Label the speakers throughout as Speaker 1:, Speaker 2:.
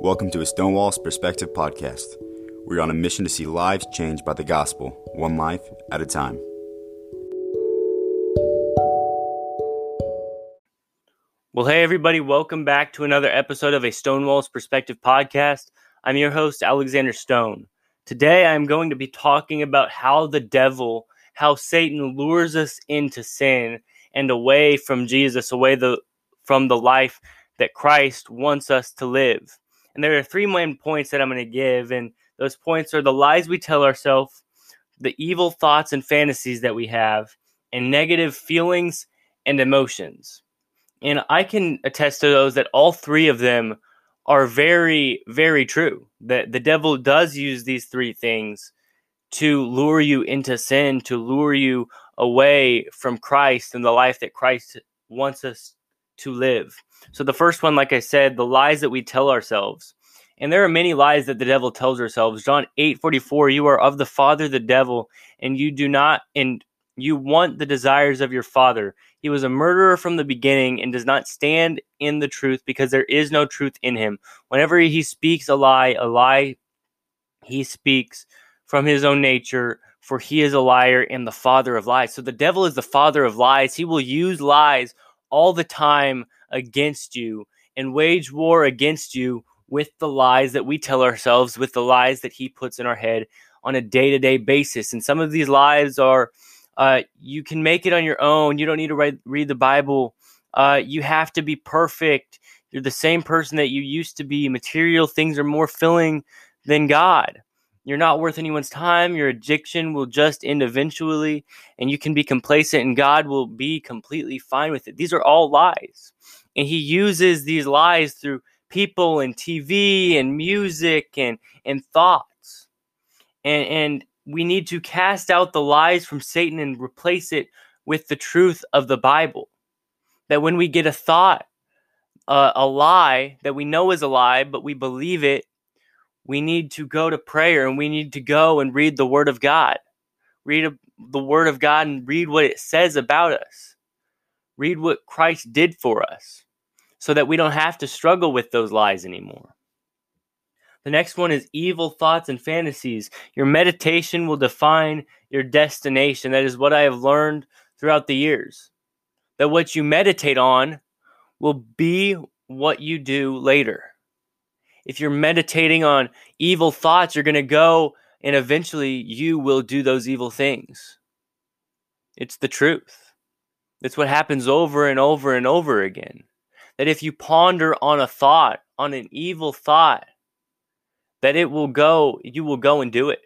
Speaker 1: Welcome to a Stonewall's Perspective podcast. We're on a mission to see lives changed by the gospel, one life at a time.
Speaker 2: Well, hey, everybody, welcome back to another episode of a Stonewall's Perspective podcast. I'm your host, Alexander Stone. Today, I'm going to be talking about how the devil, how Satan lures us into sin and away from Jesus, away the, from the life that Christ wants us to live. And there are three main points that I'm going to give. And those points are the lies we tell ourselves, the evil thoughts and fantasies that we have, and negative feelings and emotions. And I can attest to those that all three of them are very, very true. That the devil does use these three things to lure you into sin, to lure you away from Christ and the life that Christ wants us to live. So the first one, like I said, the lies that we tell ourselves. And there are many lies that the devil tells ourselves. John 8 44, you are of the father, the devil, and you do not, and you want the desires of your father. He was a murderer from the beginning and does not stand in the truth because there is no truth in him. Whenever he speaks a lie, a lie he speaks from his own nature, for he is a liar and the father of lies. So the devil is the father of lies. He will use lies all the time against you and wage war against you with the lies that we tell ourselves, with the lies that he puts in our head on a day to day basis. And some of these lies are uh, you can make it on your own. You don't need to write, read the Bible. Uh, you have to be perfect. You're the same person that you used to be. Material things are more filling than God. You're not worth anyone's time. Your addiction will just end eventually, and you can be complacent, and God will be completely fine with it. These are all lies. And He uses these lies through people and TV and music and, and thoughts. And, and we need to cast out the lies from Satan and replace it with the truth of the Bible. That when we get a thought, uh, a lie that we know is a lie, but we believe it, we need to go to prayer and we need to go and read the Word of God. Read a, the Word of God and read what it says about us. Read what Christ did for us so that we don't have to struggle with those lies anymore. The next one is evil thoughts and fantasies. Your meditation will define your destination. That is what I have learned throughout the years. That what you meditate on will be what you do later. If you're meditating on evil thoughts, you're going to go and eventually you will do those evil things. It's the truth. It's what happens over and over and over again that if you ponder on a thought, on an evil thought, that it will go, you will go and do it.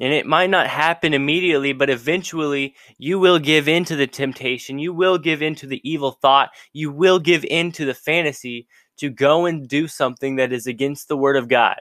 Speaker 2: And it might not happen immediately, but eventually you will give in to the temptation. You will give in to the evil thought. You will give in to the fantasy to go and do something that is against the word of God.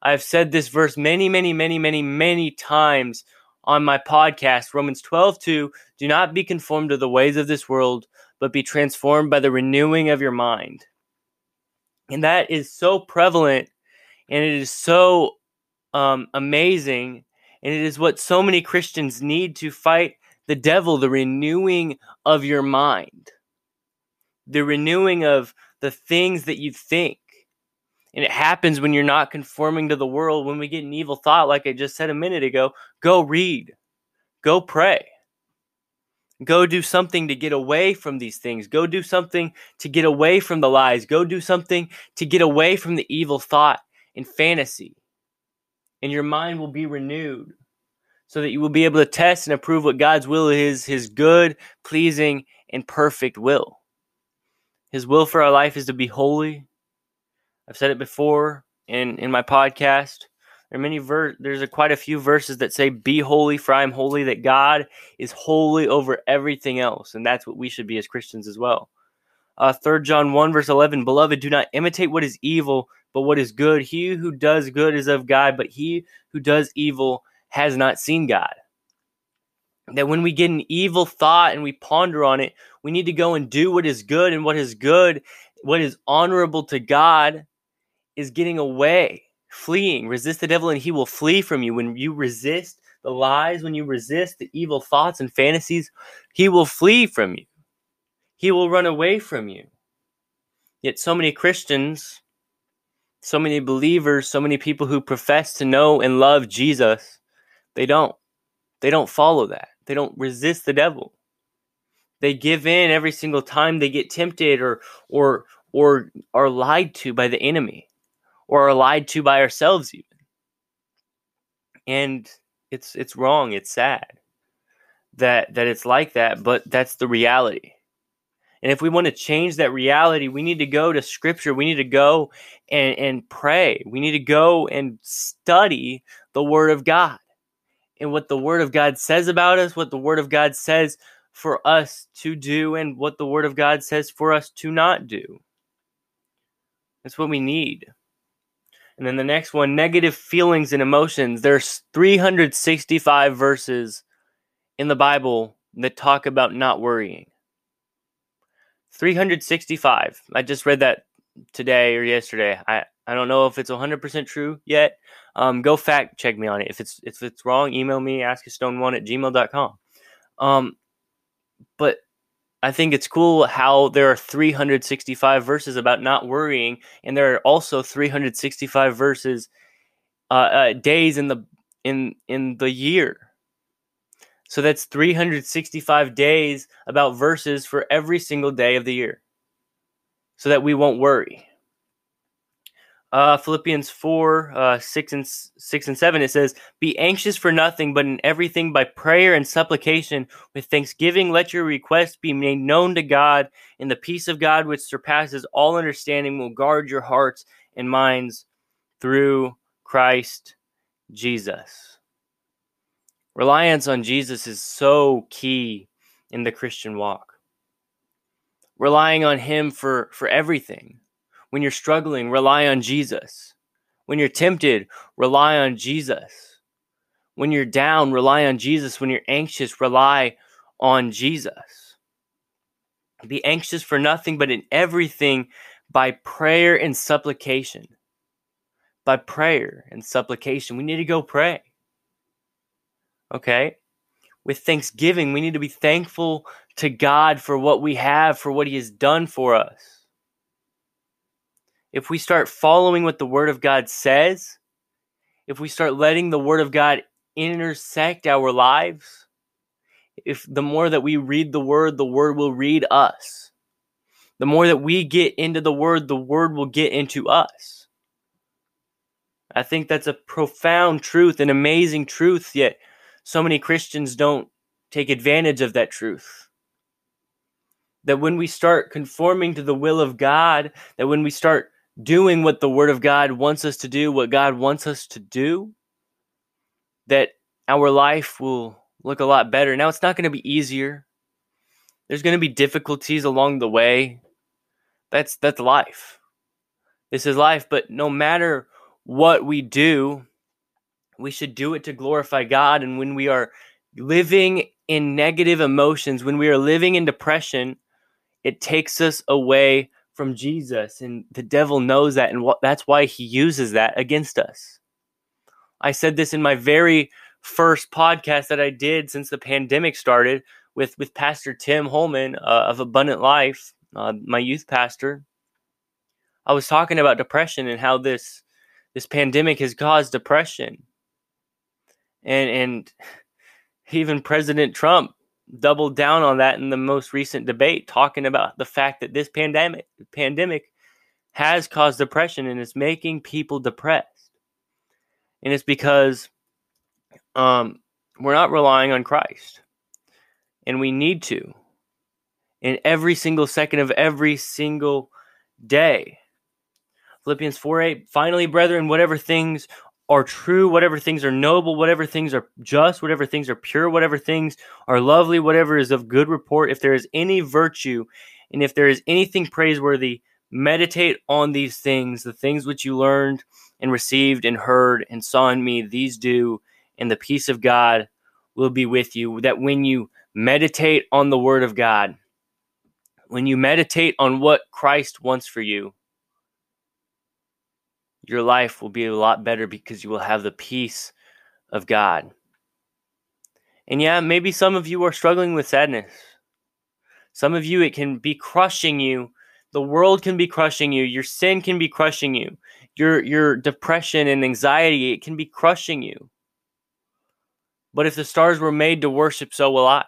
Speaker 2: I've said this verse many, many, many, many, many times on my podcast, Romans 12 2. Do not be conformed to the ways of this world, but be transformed by the renewing of your mind. And that is so prevalent and it is so um, amazing. And it is what so many Christians need to fight the devil the renewing of your mind, the renewing of the things that you think. And it happens when you're not conforming to the world. When we get an evil thought, like I just said a minute ago, go read, go pray. Go do something to get away from these things. Go do something to get away from the lies. Go do something to get away from the evil thought and fantasy. And your mind will be renewed so that you will be able to test and approve what God's will is his good, pleasing, and perfect will. His will for our life is to be holy. I've said it before in, in my podcast. There are many ver- there's a, quite a few verses that say, "Be holy, for I am holy." That God is holy over everything else, and that's what we should be as Christians as well. Uh, Third John one verse eleven, beloved, do not imitate what is evil, but what is good. He who does good is of God, but he who does evil has not seen God. That when we get an evil thought and we ponder on it, we need to go and do what is good, and what is good, what is honorable to God, is getting away fleeing. Resist the devil and he will flee from you. When you resist the lies, when you resist the evil thoughts and fantasies, he will flee from you. He will run away from you. Yet, so many Christians, so many believers, so many people who profess to know and love Jesus, they don't. They don't follow that. They don't resist the devil. They give in every single time they get tempted or or or are lied to by the enemy or are lied to by ourselves even. And it's it's wrong, it's sad that that it's like that, but that's the reality. And if we want to change that reality, we need to go to scripture. We need to go and, and pray. We need to go and study the word of God and what the word of God says about us, what the word of God says for us to do, and what the word of God says for us to not do. That's what we need. And then the next one negative feelings and emotions. There's 365 verses in the Bible that talk about not worrying. 365. I just read that today or yesterday. I, I don't know if it's 100% true yet. Um, go fact check me on it. If it's if it's wrong, email me, askastone1 at gmail.com. Um, but I think it's cool how there are 365 verses about not worrying, and there are also 365 verses uh, uh, days in the in in the year. So that's 365 days about verses for every single day of the year, so that we won't worry. Uh, Philippians 4, uh, 6 and 6 and 7, it says, Be anxious for nothing, but in everything by prayer and supplication with thanksgiving let your requests be made known to God, and the peace of God which surpasses all understanding will guard your hearts and minds through Christ Jesus. Reliance on Jesus is so key in the Christian walk. Relying on him for, for everything when you're struggling, rely on Jesus. When you're tempted, rely on Jesus. When you're down, rely on Jesus. When you're anxious, rely on Jesus. Be anxious for nothing, but in everything by prayer and supplication. By prayer and supplication. We need to go pray. Okay? With thanksgiving, we need to be thankful to God for what we have, for what He has done for us if we start following what the Word of God says, if we start letting the Word of God intersect our lives, if the more that we read the Word, the Word will read us. The more that we get into the Word, the Word will get into us. I think that's a profound truth, an amazing truth, yet so many Christians don't take advantage of that truth. That when we start conforming to the will of God, that when we start doing what the Word of God wants us to do, what God wants us to do, that our life will look a lot better. Now, it's not going to be easier. There's going to be difficulties along the way. That's that's life. This is life, but no matter what we do, we should do it to glorify God. And when we are living in negative emotions, when we are living in depression, it takes us away from Jesus, and the devil knows that, and what, that's why he uses that against us. I said this in my very first podcast that I did since the pandemic started with with Pastor Tim Holman uh, of Abundant Life, uh, my youth pastor. I was talking about depression and how this this pandemic has caused depression, and and even President Trump doubled down on that in the most recent debate, talking about the fact that this pandemic pandemic has caused depression and is making people depressed. And it's because um, we're not relying on Christ. And we need to. In every single second of every single day. Philippians 4 8, finally, brethren, whatever things are true, whatever things are noble, whatever things are just, whatever things are pure, whatever things are lovely, whatever is of good report, if there is any virtue, and if there is anything praiseworthy, meditate on these things, the things which you learned and received and heard and saw in me, these do, and the peace of God will be with you. That when you meditate on the word of God, when you meditate on what Christ wants for you, your life will be a lot better because you will have the peace of God. And yeah, maybe some of you are struggling with sadness. Some of you, it can be crushing you The world can be crushing you. Your sin can be crushing you. Your your depression and anxiety it can be crushing you. But if the stars were made to worship, so will I.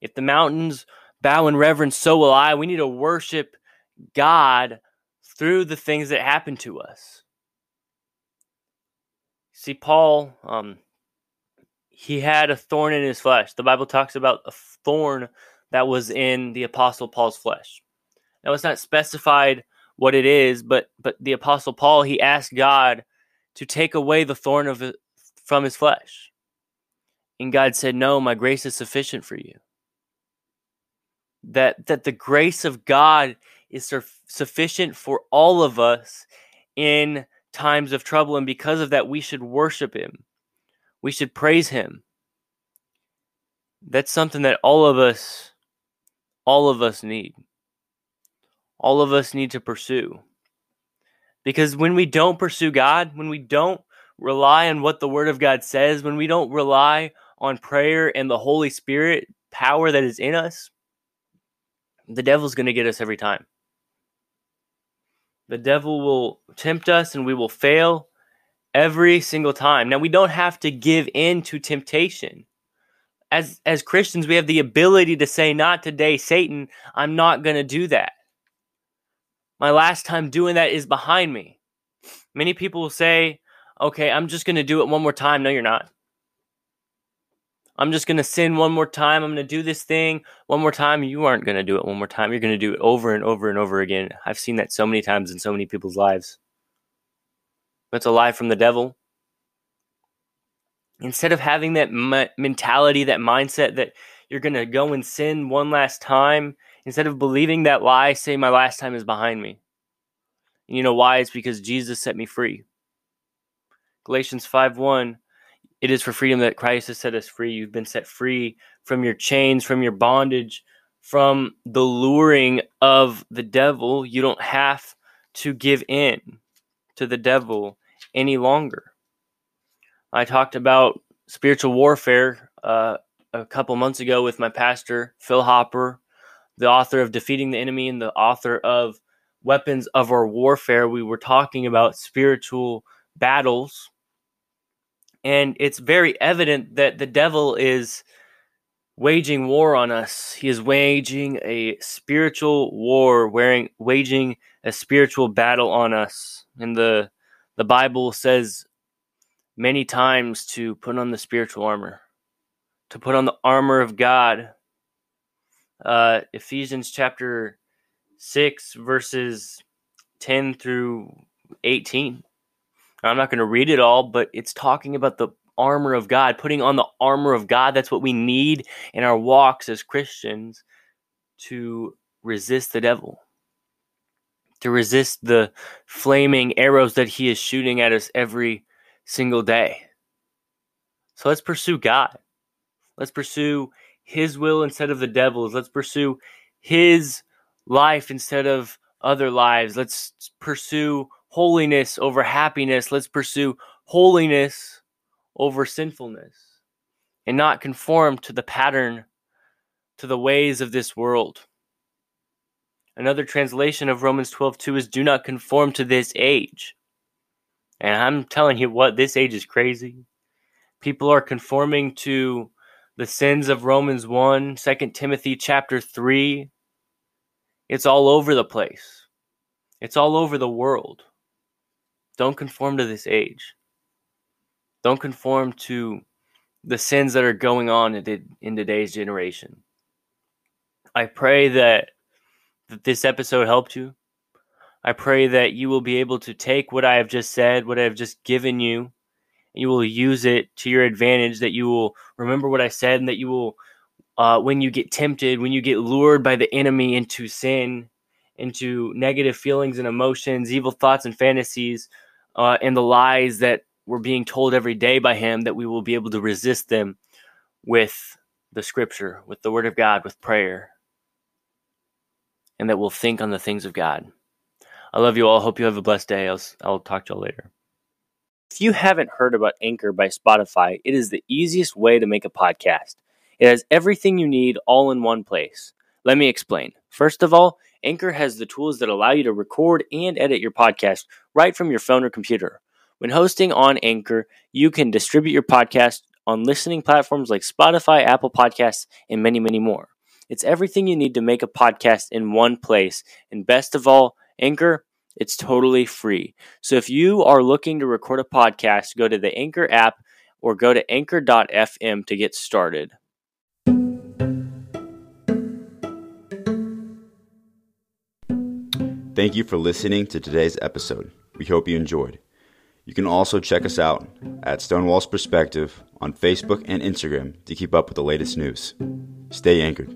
Speaker 2: If the mountains bow in reverence, so will I. We need to worship God through the things that happen to us. See, Paul, um, he had a thorn in his flesh. The Bible talks about a thorn that was in the Apostle Paul's flesh. Now, it's not specified what it is, but but the Apostle Paul he asked God to take away the thorn of from his flesh, and God said, "No, my grace is sufficient for you." That that the grace of God is sufficient for all of us in times of trouble, and because of that, we should worship Him. We should praise Him. That's something that all of us, all of us need. All of us need to pursue. Because when we don't pursue God, when we don't rely on what the Word of God says, when we don't rely on prayer and the Holy Spirit power that is in us, the devil's going to get us every time. The devil will tempt us and we will fail every single time. Now we don't have to give in to temptation. As as Christians, we have the ability to say not today, Satan, I'm not going to do that. My last time doing that is behind me. Many people will say, "Okay, I'm just going to do it one more time." No, you're not. I'm just going to sin one more time. I'm going to do this thing one more time. You aren't going to do it one more time. You're going to do it over and over and over again. I've seen that so many times in so many people's lives. That's a lie from the devil. Instead of having that mentality, that mindset that you're going to go and sin one last time, instead of believing that lie, say, My last time is behind me. And you know why? It's because Jesus set me free. Galatians 5 1 it is for freedom that Christ has set us free. You've been set free from your chains, from your bondage, from the luring of the devil. You don't have to give in to the devil any longer. I talked about spiritual warfare uh, a couple months ago with my pastor, Phil Hopper, the author of Defeating the Enemy and the author of Weapons of Our Warfare. We were talking about spiritual battles and it's very evident that the devil is waging war on us. He is waging a spiritual war, wearing waging a spiritual battle on us. And the the Bible says many times to put on the spiritual armor, to put on the armor of God. Uh, Ephesians chapter six verses ten through eighteen I'm not going to read it all, but it's talking about the armor of God, putting on the armor of God. That's what we need in our walks as Christians to resist the devil, to resist the flaming arrows that he is shooting at us every single day. So let's pursue God. Let's pursue his will instead of the devil's. Let's pursue his life instead of other lives. Let's pursue holiness over happiness. Let's pursue holiness over sinfulness and not conform to the pattern, to the ways of this world. Another translation of Romans 12 2 is do not conform to this age. And I'm telling you what, this age is crazy. People are conforming to the sins of Romans 1, 2 Timothy chapter 3. It's all over the place. It's all over the world. Don't conform to this age. Don't conform to the sins that are going on in today's generation. I pray that, that this episode helped you. I pray that you will be able to take what I have just said, what I have just given you, and you will use it to your advantage, that you will remember what I said, and that you will, uh, when you get tempted, when you get lured by the enemy into sin, into negative feelings and emotions, evil thoughts and fantasies, uh, and the lies that we're being told every day by him that we will be able to resist them with the scripture, with the word of God, with prayer, and that we'll think on the things of God. I love you all. Hope you have a blessed day. I'll, I'll talk to y'all later. If you haven't heard about Anchor by Spotify, it is the easiest way to make a podcast. It has everything you need all in one place. Let me explain. First of all, Anchor has the tools that allow you to record and edit your podcast right from your phone or computer. When hosting on Anchor, you can distribute your podcast on listening platforms like Spotify, Apple Podcasts, and many, many more. It's everything you need to make a podcast in one place. And best of all, Anchor, it's totally free. So if you are looking to record a podcast, go to the Anchor app or go to anchor.fm to get started.
Speaker 1: Thank you for listening to today's episode. We hope you enjoyed. You can also check us out at Stonewall's Perspective on Facebook and Instagram to keep up with the latest news. Stay anchored.